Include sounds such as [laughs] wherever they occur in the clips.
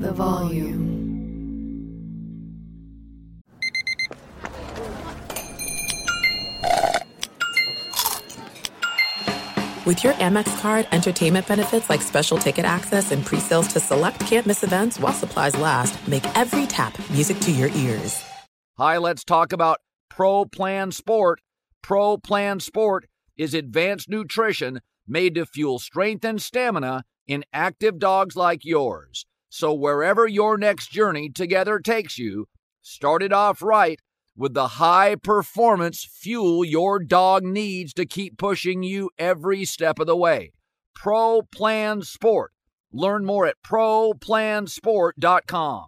the volume. With your Amex card, entertainment benefits like special ticket access and pre-sales to select campus events while supplies last, make every tap music to your ears. Hi, let's talk about Pro Plan Sport. Pro Plan Sport is advanced nutrition made to fuel strength and stamina in active dogs like yours. So wherever your next journey together takes you, start it off right with the high performance fuel your dog needs to keep pushing you every step of the way. Pro Plan Sport. Learn more at ProPlansport.com.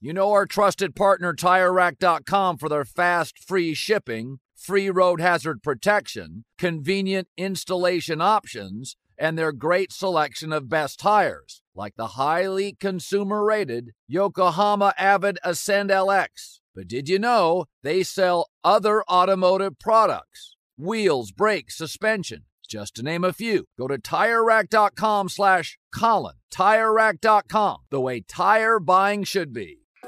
You know our trusted partner TireRack.com for their fast, free shipping, free road hazard protection, convenient installation options, and their great selection of best tires, like the highly consumer rated Yokohama Avid Ascend LX. But did you know they sell other automotive products? Wheels, brakes, suspension, just to name a few. Go to TireRack.com slash Colin. TireRack.com, the way tire buying should be.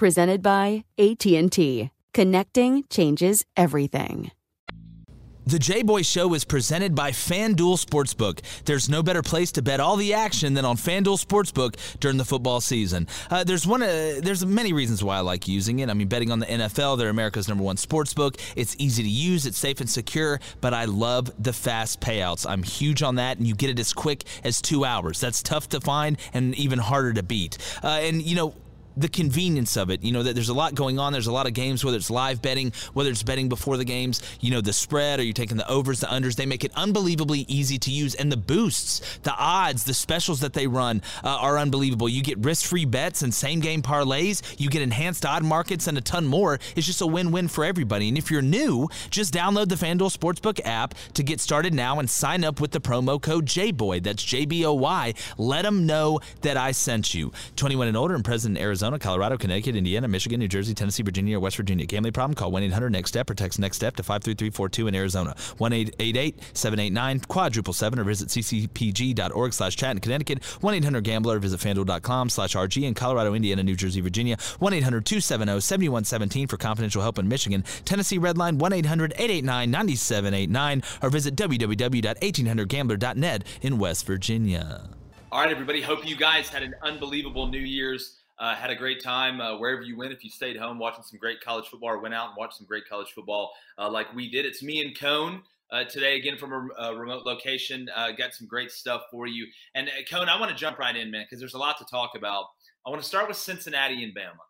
Presented by AT&T. Connecting changes everything. The J Boy Show is presented by FanDuel Sportsbook. There's no better place to bet all the action than on FanDuel Sportsbook during the football season. Uh, there's one. Uh, there's many reasons why I like using it. I mean, betting on the NFL. They're America's number one sportsbook. It's easy to use. It's safe and secure. But I love the fast payouts. I'm huge on that, and you get it as quick as two hours. That's tough to find and even harder to beat. Uh, and you know the convenience of it. You know that there's a lot going on. There's a lot of games, whether it's live betting, whether it's betting before the games. You know the spread, or you're taking the overs, the unders. They make it unbelievably easy to use, and the boosts, the odds, the specials that they run uh, are unbelievable. You get risk-free bets and same-game parlays. You get enhanced odd markets and a ton more. It's just a win-win for everybody. And if you're new, just download the FanDuel Sportsbook app to get started now and sign up with the promo code JBOY. That's J B O Y. Let them know that I sent you. 21 and older and present in Arizona. Arizona, Colorado, Connecticut, Indiana, Michigan, New Jersey, Tennessee, Virginia, or West Virginia. Gambling problem? Call 1 800 NEXT STEP or text NEXT STEP to 53342 in Arizona. 1 888 789 quadruple 7 or visit ccpg.org slash chat in Connecticut. 1 800 Gambler. Visit fanduel.com slash RG in Colorado, Indiana, New Jersey, Virginia. 1 800 270 7117 for confidential help in Michigan. Tennessee Redline 1 800 889 9789 or visit www.1800gambler.net in West Virginia. All right, everybody. Hope you guys had an unbelievable New Year's. Uh, had a great time uh, wherever you went. If you stayed home watching some great college football or went out and watched some great college football uh, like we did. It's me and Cone uh, today, again from a, a remote location. Uh, got some great stuff for you. And uh, Cone, I want to jump right in, man, because there's a lot to talk about. I want to start with Cincinnati and Bama.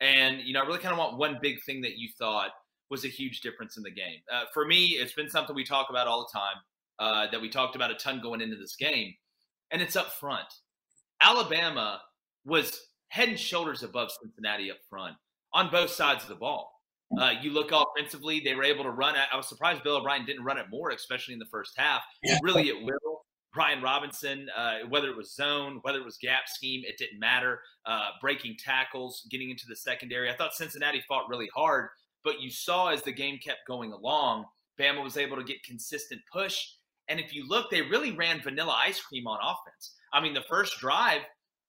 And, you know, I really kind of want one big thing that you thought was a huge difference in the game. for me, it's been something we talk about all the time, that we talked about a ton going into this game, and it's up front. Alabama was head and shoulders above Cincinnati up front on both sides of the ball. Uh, you look offensively, they were able to run. I, was surprised Bill O'Brien didn't run it more, especially in the first half. Yeah. Really, it will. Brian Robinson, uh, whether it was zone, whether it was gap scheme, it didn't matter. Uh, breaking tackles, getting into the secondary. I thought Cincinnati fought really hard, but you saw as the game kept going along, Bama was able to get consistent push. And if you look, they really ran vanilla ice cream on offense. I mean, the first drive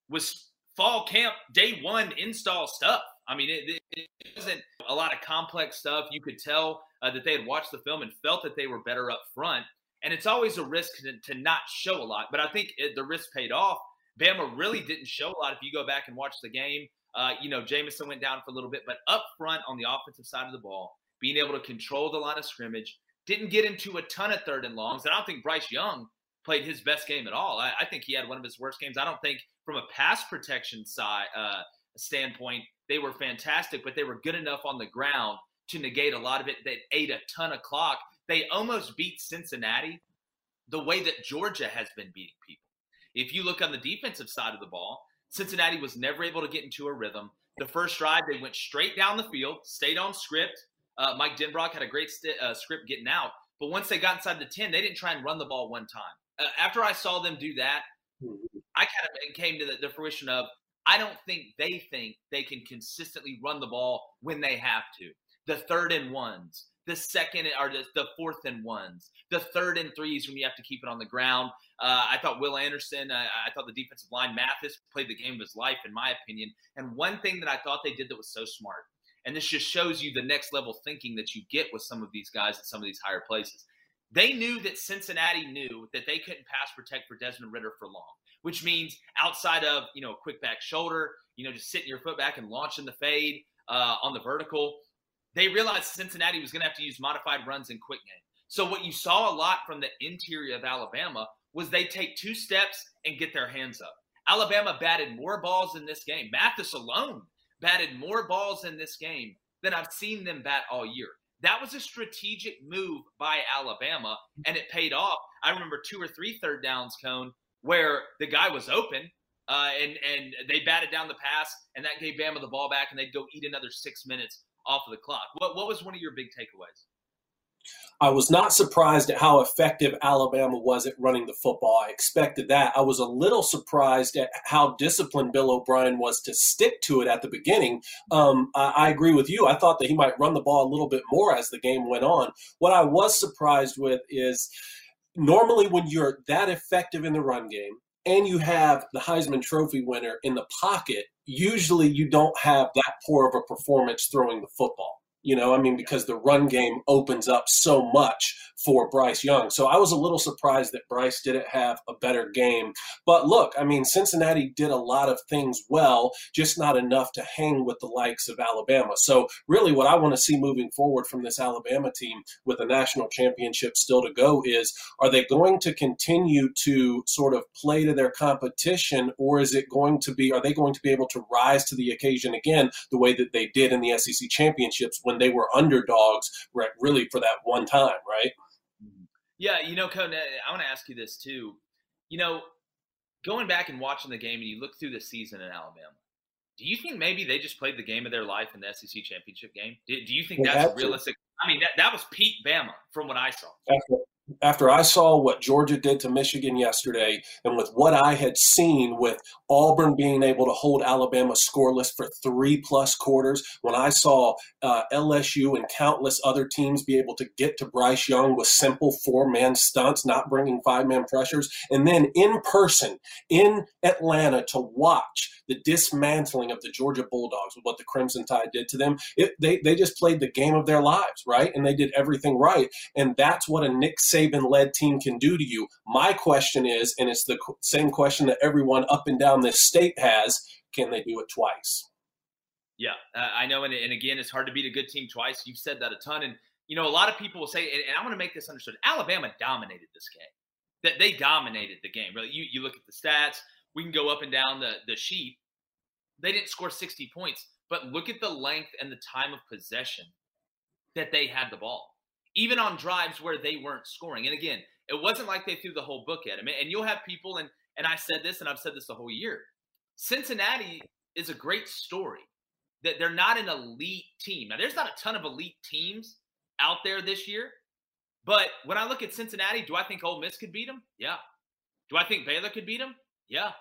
was fall camp day one install stuff. I mean, it, it wasn't a lot of complex stuff. You could tell uh, that they had watched the film and felt that they were better up front. And it's always a risk to, to not show a lot, but I think it, the risk paid off. Bama really didn't show a lot. If you go back and watch the game, uh, you know, Jameson went down for a little bit, but up front on the offensive side of the ball, being able to control the line of scrimmage, didn't get into a ton of third and longs. And I don't think Bryce Young played his best game at all. I, I, think he had one of his worst games. I don't think from a pass protection side uh, standpoint they were fantastic, but they were good enough on the ground to negate a lot of it. They ate a ton of clock. They almost beat Cincinnati the way that Georgia has been beating people. If you look on the defensive side of the ball, Cincinnati was never able to get into a rhythm. The first drive, they went straight down the field, stayed on script. Uh, Mike Denbrock had a great st- uh, script getting out. But once they got inside the 10, they didn't try and run the ball one time. Uh, after I saw them do that, I kind of came to the, the fruition of I don't think they think they can consistently run the ball when they have to. The third and ones, the second or the, the fourth and ones, the third and threes when you have to keep it on the ground. Uh, I thought Will Anderson, uh, I thought the defensive line, Mathis played the game of his life, in my opinion. And one thing that I thought they did that was so smart, and this just shows you the next level thinking that you get with some of these guys at some of these higher places. They knew that Cincinnati knew that they couldn't pass protect for Desmond Ridder for long, which means outside of you know a quick back shoulder, you know just sitting your foot back and launching the fade uh, on the vertical, they realized Cincinnati was going to have to use modified runs in quick game. So what you saw a lot from the interior of Alabama was they take two steps and get their hands up. Alabama batted more balls in this game. Mathis alone batted more balls in this game than I've seen them bat all year. That was a strategic move by Alabama, and it paid off. I remember two or three third downs, Cone, where the guy was open, uh, and and they batted down the pass, and that gave Bama the ball back, and they'd go eat another six minutes off of the clock. What what was one of your big takeaways? I was not surprised at how effective Alabama was at running the football. I expected that. I was a little surprised at how disciplined Bill O'Brien was to stick to it at the beginning. Um, I, I, agree with you. I thought that he might run the ball a little bit more as the game went on. What I was surprised with is normally when you're that effective in the run game and you have the Heisman Trophy winner in the pocket, usually you don't have that poor of a performance throwing the football. You know, I mean, because the run game opens up so much for Bryce Young. So I was a little surprised that Bryce didn't have a better game. But look, I mean, Cincinnati did a lot of things well, just not enough to hang with the likes of Alabama. So really, what I want to see moving forward from this Alabama team with a national championship still to go is are they going to continue to sort of play to their competition, or is it going to be, are they going to be able to rise to the occasion again the way that they did in the SEC championships when they were underdogs, really for that one time, right? Yeah, you know, Cone, I want to ask you this too. You know, going back and watching the game and you look through the season in Alabama, do you think maybe they just played the game of their life in the SEC championship game? Do, do you think that's realistic? I mean, that, that was Pete Bama from what I saw after I saw what Georgia did to Michigan yesterday, and with what I had seen with Auburn being able to hold Alabama scoreless for three plus quarters, when I saw uh, LSU and countless other teams be able to get to Bryce Young with simple four man stunts, not bringing five man pressures, and then in person in Atlanta to watch the dismantling of the Georgia Bulldogs with what the Crimson Tide did to them, it, they, they just played the game of their lives, right? And they did everything right. And that's what a Nick Saban led team can do to you. My question is, and it's the same question that everyone up and down this state has can they do it twice? Yeah, uh, I know. And, and again, it's hard to beat a good team twice. You've said that a ton. And, you know, a lot of people will say, and, and I want to make this understood Alabama dominated this game. That they dominated the game. Really, you, you look at the stats, we can go up and down the, the sheet. They didn't score 60 points, but look at the length and the time of possession that they had the ball even on drives where they weren't scoring. And again, it wasn't like they threw the whole book at him. And you'll have people, and and I said this, and I've said this the whole year. Cincinnati is a great story. That they're not an elite team. Now, there's not a ton of elite teams out there this year, but when I look at Cincinnati, do I think Ole Miss could beat them? Yeah. Do I think Baylor could beat them? Yeah.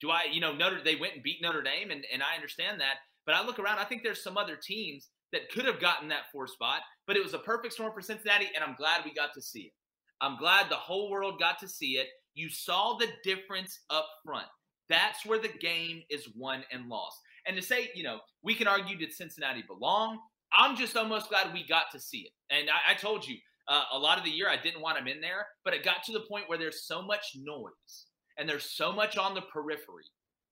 Do I, you know, Notre they went and beat Notre Dame, and, and I understand that. But I look around, I think there's some other teams that could have gotten that four spot, but it was a perfect storm for Cincinnati, and I'm glad we got to see it. I'm glad the whole world got to see it. You saw the difference up front. That's where the game is won and lost. And to say, you know, we can argue did Cincinnati belong? I'm just almost glad we got to see it. And I, I told you uh, a lot of the year I didn't want them in there, but it got to the point where there's so much noise and there's so much on the periphery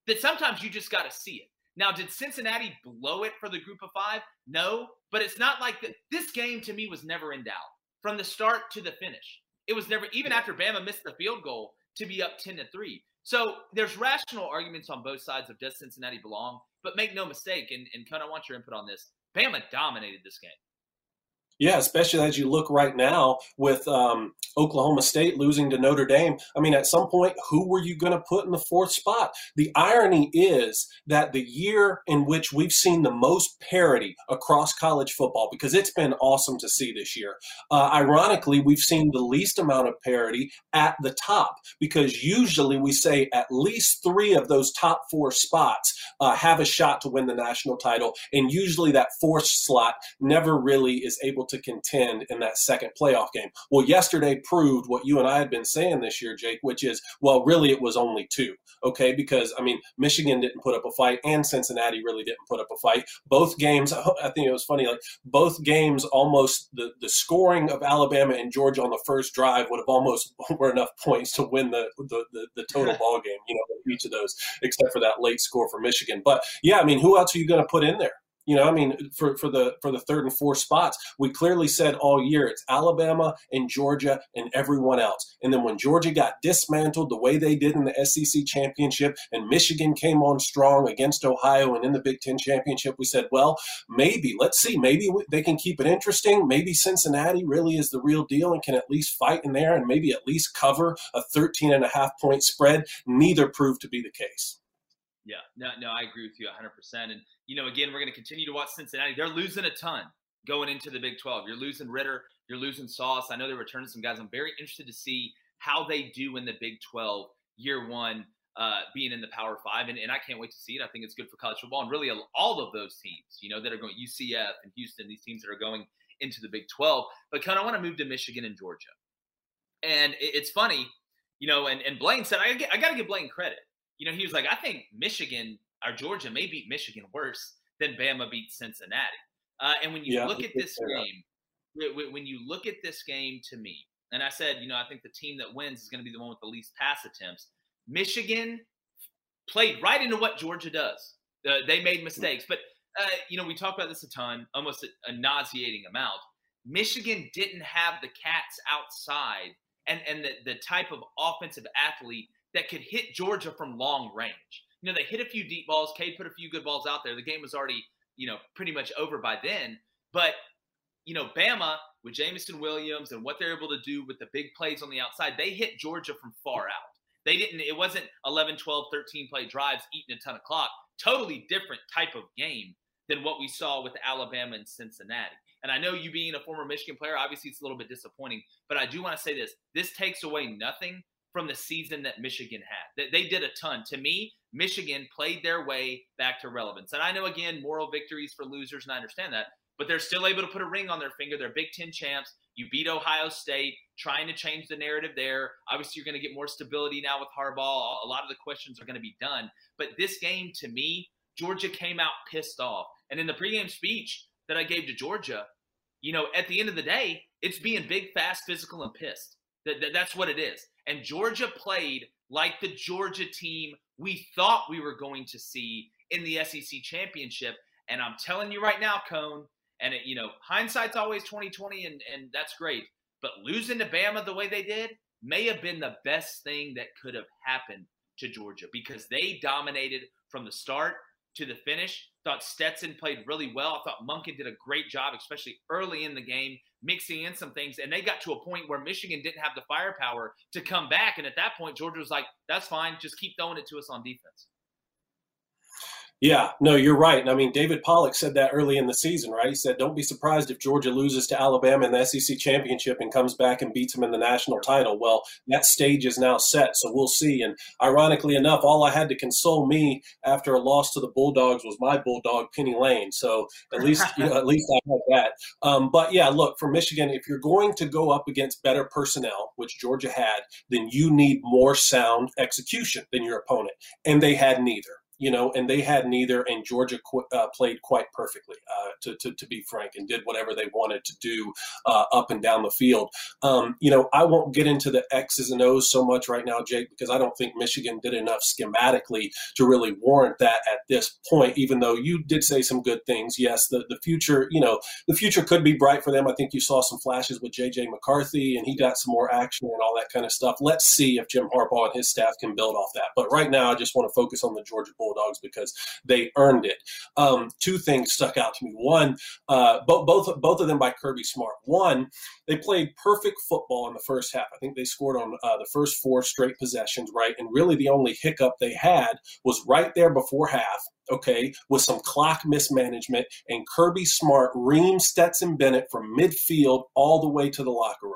that sometimes you just got to see it. Now, did Cincinnati blow it for the group of five? No, but it's not like the, this game to me was never in doubt from the start to the finish. It was never, even after Bama missed the field goal, to be up 10 to 3. So there's rational arguments on both sides of does Cincinnati belong, but make no mistake, and, and kind of want your input on this. Bama dominated this game. Yeah, especially as you look right now with um, Oklahoma State losing to Notre Dame. I mean, at some point, who were you going to put in the fourth spot? The irony is that the year in which we've seen the most parity across college football, because it's been awesome to see this year, uh, ironically, we've seen the least amount of parity at the top, because usually we say at least three of those top four spots uh, have a shot to win the national title. And usually that fourth slot never really is able to to contend in that second playoff game. Well, yesterday proved what you and I had been saying this year, Jake, which is, well, really it was only two, okay? Because, I mean, Michigan didn't put up a fight and Cincinnati really didn't put up a fight. Both games, [laughs] I think it was funny, like both games almost, the, the scoring of Alabama and Georgia on the first drive would have almost [laughs] were enough points to win the, the, the, the total [laughs] ball game, you know, each of those, except for that late score for Michigan. But yeah, I mean, who else are you going to put in there? You know, I mean, for, for the for the third and fourth spots, we clearly said all year it's Alabama and Georgia and everyone else. And then when Georgia got dismantled the way they did in the SEC championship, and Michigan came on strong against Ohio and in the Big Ten championship, we said, well, maybe let's see, maybe they can keep it interesting. Maybe Cincinnati really is the real deal and can at least fight in there and maybe at least cover a 13 and a half point spread. Neither proved to be the case. Yeah, no, no, I agree with you 100%. And, you know, again, we're going to continue to watch Cincinnati. They're losing a ton going into the Big 12. You're losing Ridder, you're losing Sauce. I know they're returning some guys. I'm very interested to see how they do in the Big 12 year one, uh, being in the Power Five. And, and I can't wait to see it. I think it's good for college football and really all of those teams, you know, that are going UCF and Houston, these teams that are going into the Big 12. But kind of want to move to Michigan and Georgia. And it, it's funny, you know, and, and Blaine said, I, I got to give Blaine credit you know, he was like, I think Michigan or Georgia may beat Michigan worse than Bama beat Cincinnati. Uh, and when you yeah, look at this game, when you look at this game to me, and I said, you know, I think the team that wins is going to be the one with the least pass attempts. Michigan played right into what Georgia does. Uh, they made mistakes, but uh, you know, we talk about this a ton, almost a, a nauseating amount. Michigan didn't have the cats outside and and the, the type of offensive athlete that could hit Georgia from long range. You know, they hit a few deep balls. Cade put a few good balls out there. The game was already, you know, pretty much over by then. But, you know, Bama with Jameson Williams and what they're able to do with the big plays on the outside, they hit Georgia from far out. They didn't, it wasn't 11, 12, 13 play drives eating a ton of clock. Totally different type of game than what we saw with Alabama and Cincinnati. And I know you being a former Michigan player, obviously it's a little bit disappointing, but I do want to say this this takes away nothing from the season that Michigan had. They did a ton. To me, Michigan played their way back to relevance. And I know, again, moral victories for losers, and I understand that, but they're still able to put a ring on their finger. They're Big Ten champs. You beat Ohio State, trying to change the narrative there. Obviously, you're going to get more stability now with Harbaugh. A lot of the questions are going to be done. But this game, to me, Georgia came out pissed off. And in the pregame speech that I gave to Georgia, you know, at the end of the day, it's being big, fast, physical, and pissed. That, that, that's what it is. And Georgia played like the Georgia team we thought we were going to see in the SEC championship. And I'm telling you right now, Cone, and it, you know, hindsight's always 2020, and, and that's great. But losing to Bama the way they did may have been the best thing that could have happened to Georgia because they dominated from the start to the finish. Thought Stetson played really well. I thought Monken did a great job, especially early in the game mixing in some things. And they got to a point where Michigan didn't have the firepower to come back. And at that point, Georgia was like, that's fine. Just keep throwing it to us on defense. Yeah, no, you're right. And I mean, David Pollack said that early in the season, right? He said, don't be surprised if Georgia loses to Alabama in the SEC championship and comes back and beats them in the national title. Well, that stage is now set, so we'll see. And ironically enough, all I had to console me after a loss to the Bulldogs was my Bulldog, Penny Lane. So at least, [laughs] you know, at least I had that. Um, but yeah, look, for Michigan, if you're going to go up against better personnel, which Georgia had, then you need more sound execution than your opponent. And they had neither you know, and they had neither, and Georgia qu- uh, played quite perfectly, uh, to, to, to, be frank, and did whatever they wanted to do uh, up and down the field. Um, you know, I won't get into the X's and O's so much right now, Jake, because I don't think Michigan did enough schematically to really warrant that at this point, even though you did say some good things. Yes, the, the future, you know, the future could be bright for them. I think you saw some flashes with J.J. McCarthy, and he got some more action and all that kind of stuff. Let's see if Jim Harbaugh and his staff can build off that. But right now, I just want to focus on the Georgia Bulls Bulldogs because they earned it. Um, two things stuck out to me. One, uh, both both both of them by Kirby Smart. One, they played perfect football in the first half. I think they scored on uh, the first four straight possessions, right? And really, the only hiccup they had was right there before half okay, with some clock mismanagement, and Kirby Smart reamed Stetson Bennett from midfield all the way to the locker room.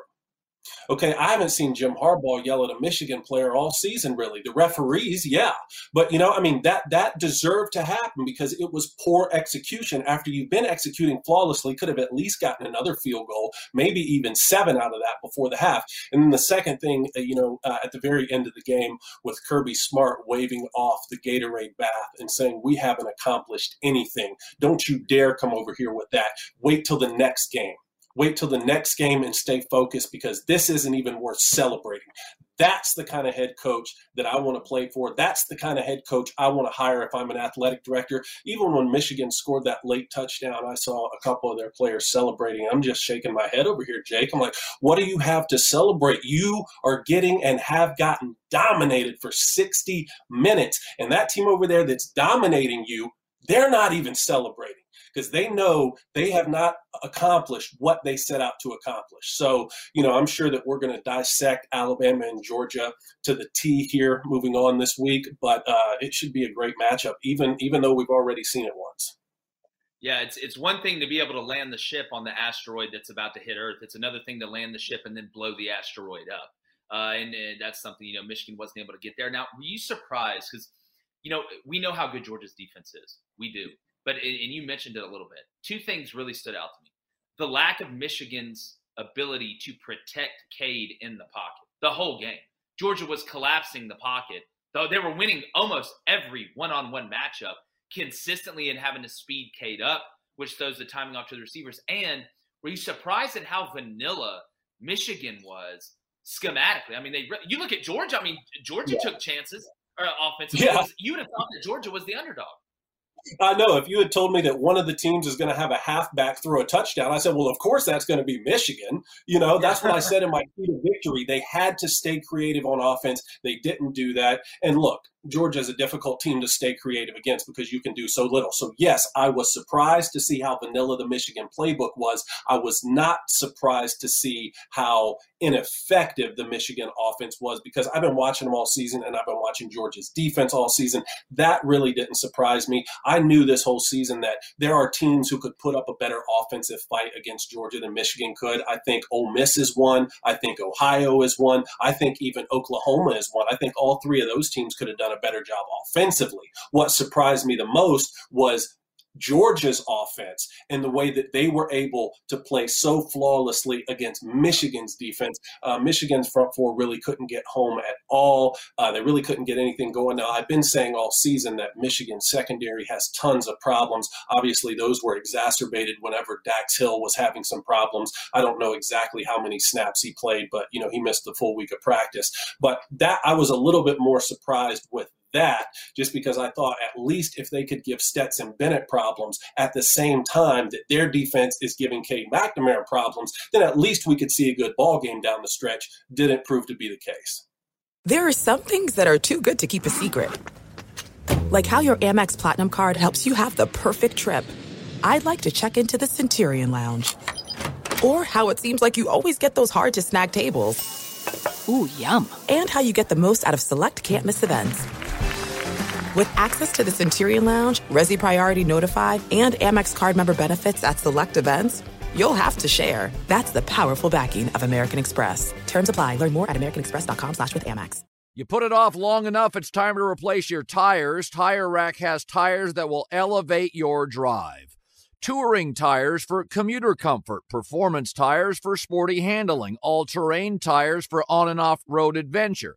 Okay, I haven't seen Jim Harbaugh yell at a Michigan player all season, really. The referees, yeah, but you know, I mean, that that deserved to happen because it was poor execution. After you've been executing flawlessly, could have at least gotten another field goal, maybe even seven out of that before the half. And then the second thing, uh, you know, uh, at the very end of the game, with Kirby Smart waving off the Gatorade bath and saying, "We haven't accomplished anything. Don't you dare come over here with that. Wait till the next game." Wait till the next game and stay focused because this isn't even worth celebrating. That's the kind of head coach that I want to play for. That's the kind of head coach I want to hire if I'm an athletic director. Even when Michigan scored that late touchdown, I saw a couple of their players celebrating. I'm just shaking my head over here, Jake. I'm like, what do you have to celebrate? You are getting and have gotten dominated for 60 minutes. And that team over there that's dominating you, they're not even celebrating because they know they have not accomplished what they set out to accomplish. So, you know, I'm sure that we're going to dissect Alabama and Georgia to the T here moving on this week, but uh, it should be a great matchup, even even though we've already seen it once. Yeah, it's it's one thing to be able to land the ship on the asteroid that's about to hit Earth. It's another thing to land the ship and then blow the asteroid up. Uh, and, and that's something you know Michigan wasn't able to get there. Now, were you surprised? Because you know we know how good Georgia's defense is. We do. But and you mentioned it a little bit. Two things really stood out to me: the lack of Michigan's ability to protect Cade in the pocket the whole game. Georgia was collapsing the pocket, though they were winning almost every one-on-one matchup consistently and having to speed Cade up, which throws the timing off to the receivers. And were you surprised at how vanilla Michigan was schematically? I mean, they you look at Georgia. I mean, Georgia yeah. took chances or offensively. Yeah. You would have thought that Georgia was the underdog. I know. If you had told me that one of the teams is going to have a halfback throw a touchdown, I said, well, of course that's going to be Michigan. You know, that's what I said in my key to victory. They had to stay creative on offense. They didn't do that. And look, Georgia is a difficult team to stay creative against because you can do so little. So, yes, I was surprised to see how vanilla the Michigan playbook was. I was not surprised to see how ineffective the Michigan offense was because I've been watching them all season and I've been watching Georgia's defense all season. That really didn't surprise me. I knew this whole season that there are teams who could put up a better offensive fight against Georgia than Michigan could. I think Ole Miss is one. I think Ohio is one. I think even Oklahoma is one. I think all three of those teams could have done a better job offensively. What surprised me the most was Georgia's offense and the way that they were able to play so flawlessly against Michigan's defense. Uh, Michigan's front four really couldn't get home at all. Uh, they really couldn't get anything going. Now, I've been saying all season that Michigan's secondary has tons of problems. Obviously, those were exacerbated whenever Dax Hill was having some problems. I don't know exactly how many snaps he played, but you know he missed the full week of practice. But that I was a little bit more surprised with that just because I thought at least if they could give Stetson Bennett problems at the same time that their defense is giving Cade McNamara problems, then at least we could see a good ball game down the stretch. Didn't prove to be the case. There are some things that are too good to keep a secret. Like how your Amex Platinum card helps you have the perfect trip. I'd like to check into the Centurion Lounge. Or how it seems like you always get those hard to snag tables. Ooh, yum. And how you get the most out of select can't miss events. With access to the Centurion Lounge, Resy Priority Notified, and Amex card member benefits at select events, you'll have to share. That's the powerful backing of American Express. Terms apply. Learn more at americanexpress.com slash with Amex. You put it off long enough, it's time to replace your tires. Tire Rack has tires that will elevate your drive. Touring tires for commuter comfort, performance tires for sporty handling, all-terrain tires for on and off-road adventure.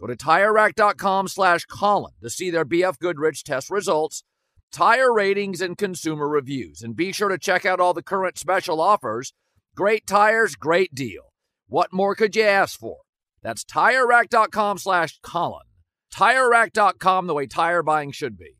Go to TireRack.com slash Colin to see their BF Goodrich test results tire ratings, and consumer reviews. And be sure to check out all the current special offers. Great tires, great deal. What more could you ask for? That's TireRack.com slash Colin. TireRack.com, the way tire buying should be.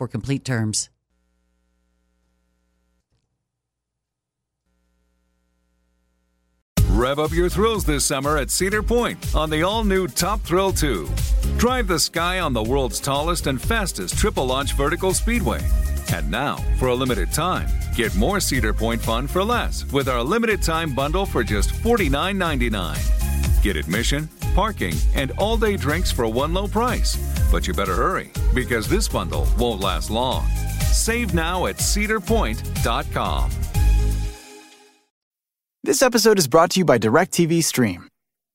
for complete terms. Rev up your thrills this summer at Cedar Point on the all new Top Thrill 2. Drive the sky on the world's tallest and fastest triple launch vertical speedway. And now, for a limited time, get more Cedar Point fun for less with our limited time bundle for just $49.99. Get admission, parking, and all day drinks for one low price. But you better hurry because this bundle won't last long. Save now at cedarpoint.com. This episode is brought to you by DirecTV Stream.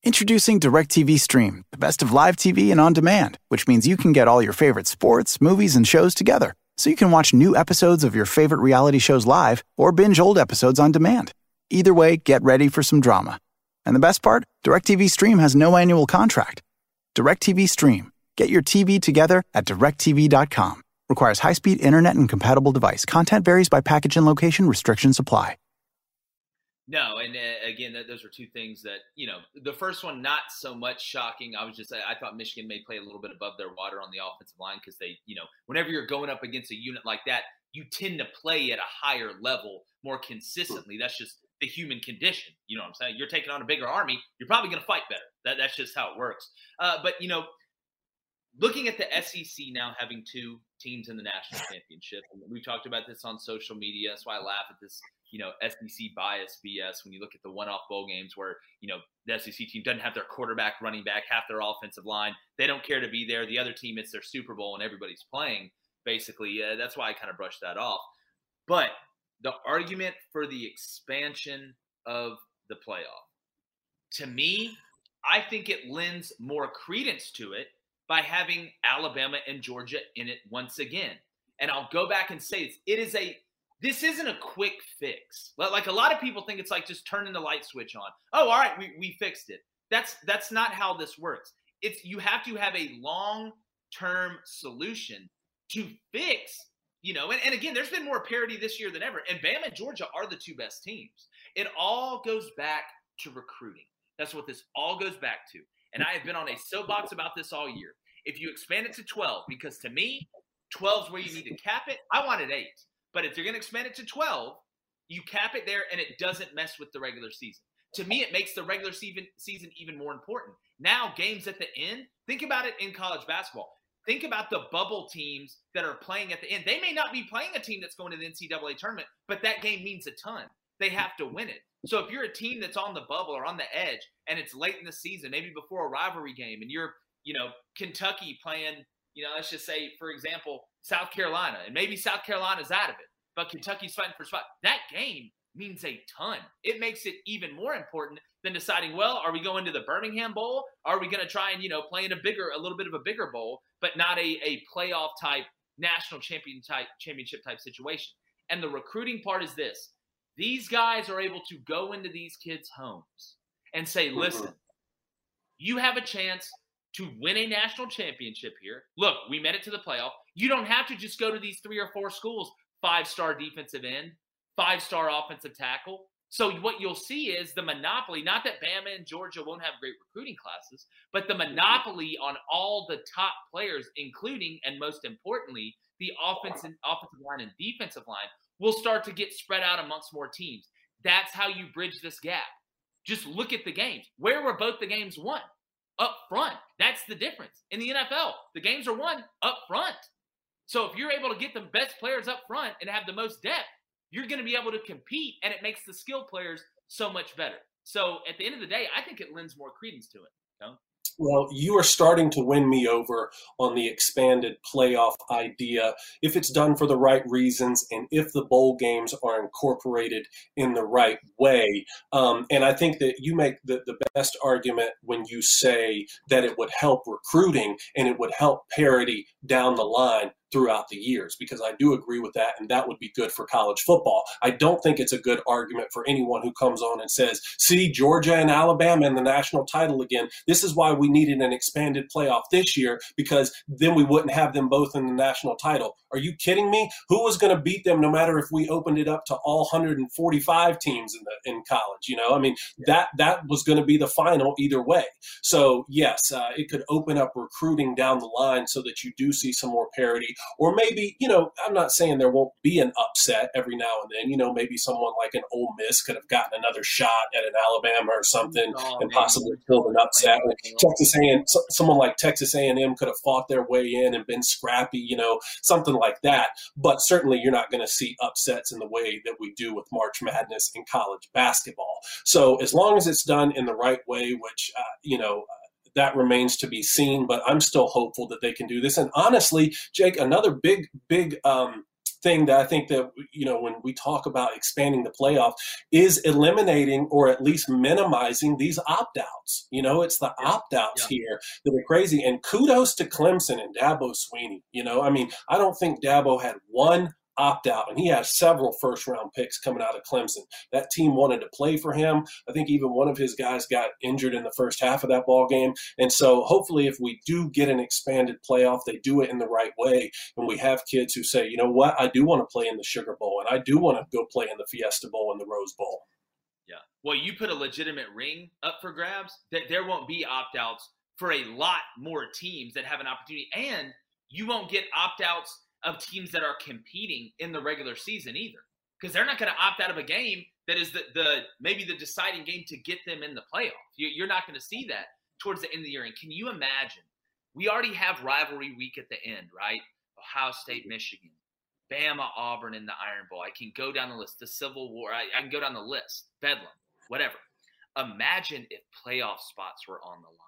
Introducing DirecTV Stream, the best of live TV and on demand, which means you can get all your favorite sports, movies, and shows together. So you can watch new episodes of your favorite reality shows live or binge old episodes on demand. Either way, get ready for some drama. And the best part? DirecTV Stream has no annual contract. DirecTV Stream. Get your TV together at directv.com. Requires high speed internet and compatible device. Content varies by package and location. Restrictions apply. No, and uh, again, th- those are two things that you know. The first one, not so much shocking. I was just, I thought Michigan may play a little bit above their water on the offensive line because they, you know, whenever you're going up against a unit like that, you tend to play at a higher level more consistently. That's just the human condition. You know what I'm saying? You're taking on a bigger army, you're probably going to fight better. That, that's just how it works. Uh, but you know, looking at the SEC now having two teams in the national [laughs] championship, we talked about this on social media. That's why I laugh at this you know, SEC bias BS when you look at the one off bowl games where, you know, the SEC team doesn't have their quarterback, running back, half their offensive line. They don't care to be there. The other team, it's their Super Bowl and everybody's playing, basically. Uh, that's why I kind of brushed that off. But the argument for the expansion of the playoff, to me, I think it lends more credence to it by having Alabama and Georgia in it once again. And I'll go back and say this, it is a this isn't a quick fix. Like a lot of people think it's like just turning the light switch on. Oh, all right, we, we fixed it. That's that's not how this works. It's you have to have a long term solution to fix, you know, and, and again, there's been more parity this year than ever. And Bama and Georgia are the two best teams. It all goes back to recruiting. That's what this all goes back to. And I have been on a soapbox about this all year. If you expand it to 12, because to me, 12 is where you need to cap it. I wanted eight. But if you're going to expand it to 12, you cap it there and it doesn't mess with the regular season. To me, it makes the regular season season even more important. Now, games at the end, think about it in college basketball. Think about the bubble teams that are playing at the end. They may not be playing a team that's going to the NCAA tournament, but that game means a ton. They have to win it. So if you're a team that's on the bubble or on the edge and it's late in the season, maybe before a rivalry game, and you're, you know, Kentucky playing, you know, let's just say, for example, South Carolina, and maybe South Carolina's out of it, but Kentucky's fighting for spot. That game means a ton. It makes it even more important than deciding, well, are we going to the Birmingham Bowl? Are we going to try and, you know, play in a bigger, a little bit of a bigger bowl, but not a, a playoff type, national champion type, championship type situation? And the recruiting part is this these guys are able to go into these kids' homes and say, mm-hmm. listen, you have a chance to win a national championship here. Look, we made it to the playoff. You don't have to just go to these three or four schools, five star defensive end, five star offensive tackle. So what you'll see is the monopoly, not that Bama and Georgia won't have great recruiting classes, but the mm-hmm. monopoly on all the top players, including and most importantly, the offensive offensive line and defensive line will start to get spread out amongst more teams. That's how you bridge this gap. Just look at the games. Where were both the games won? up front. That's the difference. In the NFL, the games are won up front. So if you're able to get the best players up front and have the most depth, you're going to be able to compete, and it makes the skill players so much better. So at the end of the day, I think it lends more credence to it. You know? Well, you are starting to win me over on the expanded playoff idea if it's done for the right reasons and if the bowl games are incorporated in the right way. Um, and I think that you make the, the best argument when you say that it would help recruiting and it would help parity down the line throughout the years because I do agree with that and that would be good for college football. I don't think it's a good argument for anyone who comes on and says, "See Georgia and Alabama in the national title again. This is why we needed an expanded playoff this year because then we wouldn't have them both in the national title." Are you kidding me? Who was going to beat them no matter if we opened it up to all 145 teams in the in college, you know? I mean, that that was going to be the final either way. So, yes, uh, it could open up recruiting down the line so that you do see some more parity or maybe, you know, I'm not saying there won't be an upset every now and then. You know, maybe someone like an Ole Miss could have gotten another shot at an Alabama or something oh, and possibly killed an upset. Texas A&M, someone like Texas A&M could have fought their way in and been scrappy, you know, something like that. But certainly you're not going to see upsets in the way that we do with March Madness in college basketball. So as long as it's done in the right way, which, uh, you know, that remains to be seen, but I'm still hopeful that they can do this. And honestly, Jake, another big, big um, thing that I think that you know when we talk about expanding the playoff is eliminating or at least minimizing these opt-outs. You know, it's the yeah. opt-outs yeah. here that are crazy. And kudos to Clemson and Dabo Swinney. You know, I mean, I don't think Dabo had one opt out, and he has several first round picks coming out of Clemson. That team wanted to play for him. I think even one of his guys got injured in the first half of that ball game. And so hopefully, if we do get an expanded playoff, they do it in the right way, and we have kids who say, you know what, I do want to play in the Sugar Bowl, and I do want to go play in the Fiesta Bowl and the Rose Bowl. Yeah. Well, you put a legitimate ring up for grabs. That there won't be opt outs for a lot more teams that have an opportunity, and you won't get opt outs of teams that are competing in the regular season either, because they're not going to opt out of a game that is the, the maybe the deciding game to get them in the playoff. You, are not going to see that towards the end of the year. And can you imagine? We already have rivalry week at the end, right? Ohio State, mm-hmm. Michigan, Bama, Auburn in the Iron Bowl. I can go down the list. The Civil War. I, I can go down the list. Bedlam, whatever. Imagine if playoff spots were on the line.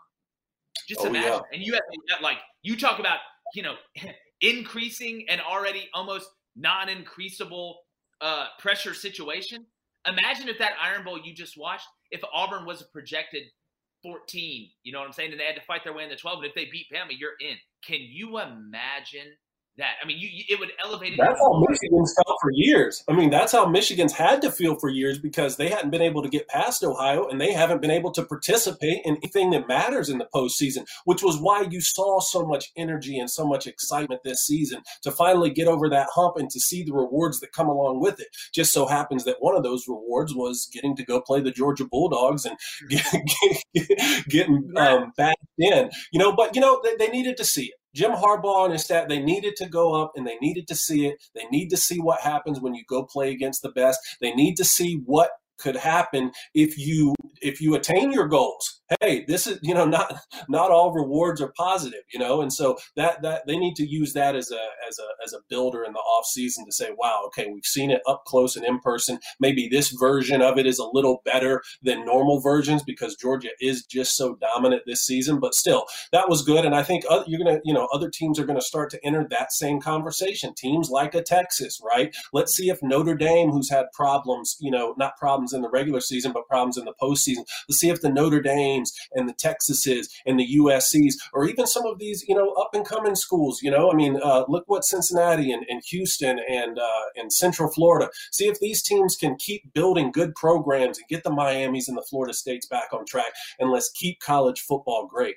Just oh, imagine. Yeah. And you have like you talk about, you know, [laughs] increasing an already almost non-increasable uh, pressure situation. Imagine if that Iron Bowl you just watched, if Auburn was a projected 14, you know what I'm saying, and they had to fight their way in the 12, and if they beat Bama, you're in. Can you imagine that. I mean, you, it would elevate it. That's how Michigan's felt for years. I mean, that's how Michigan's had to feel for years because they hadn't been able to get past Ohio and they haven't been able to participate in anything that matters in the postseason, which was why you saw so much energy and so much excitement this season to finally get over that hump and to see the rewards that come along with it. Just so happens that one of those rewards was getting to go play the Georgia Bulldogs and [laughs] get, get, getting um, back in, you know, but, you know, they, they needed to see it Jim Harbaugh and his staff, they needed to go up and they needed to see it. They need to see what happens when you go play against the best. They need to see what could happen if you if you attain your goals. Hey this is you know [laughs] not not all rewards are positive you know? And so that that they need to use that as a as a as a builder in the off season to say wow okay we've seen it up close and in person. Maybe this version of it is a little better than normal versions because georgia is just so dominant this season. But still that was good. And i think other, you're gonna you know other teams are gonna start to enter that same conversation. Teams like a texas right? Let's see if notre dame who's had problems you know not problems in the regular season but problems in the postseason. Let's see if the notre dames and the texases and the uscs or even some of these you know up and coming schools you know? I mean uh, look what cincinnati and, and houston and uh, and central florida. See if these teams can keep building good programs and get the miamis and the florida states back on track and let's keep college football great.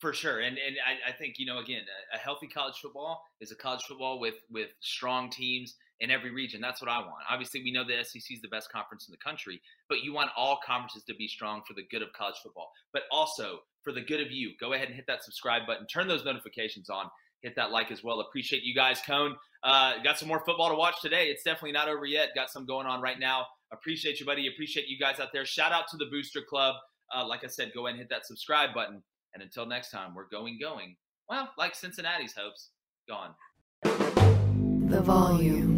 For sure, and and I, I think you know again, a, a, healthy college football is a college football with with strong teams in every region. That's what I want. Obviously, we know the SEC is the best conference in the country, but you want all conferences to be strong for the good of college football, but also for the good of you. Go ahead and hit that subscribe button, turn those notifications on, hit that like as well. Appreciate you guys, Cone. Uh, got some more football to watch today. It's definitely not over yet. Got some going on right now. Appreciate you, buddy. Appreciate you guys out there. Shout out to the Booster Club. Uh, like I said, go ahead and hit that subscribe button. And until next time, we're going, going. Well, like Cincinnati's hopes, gone. The volume.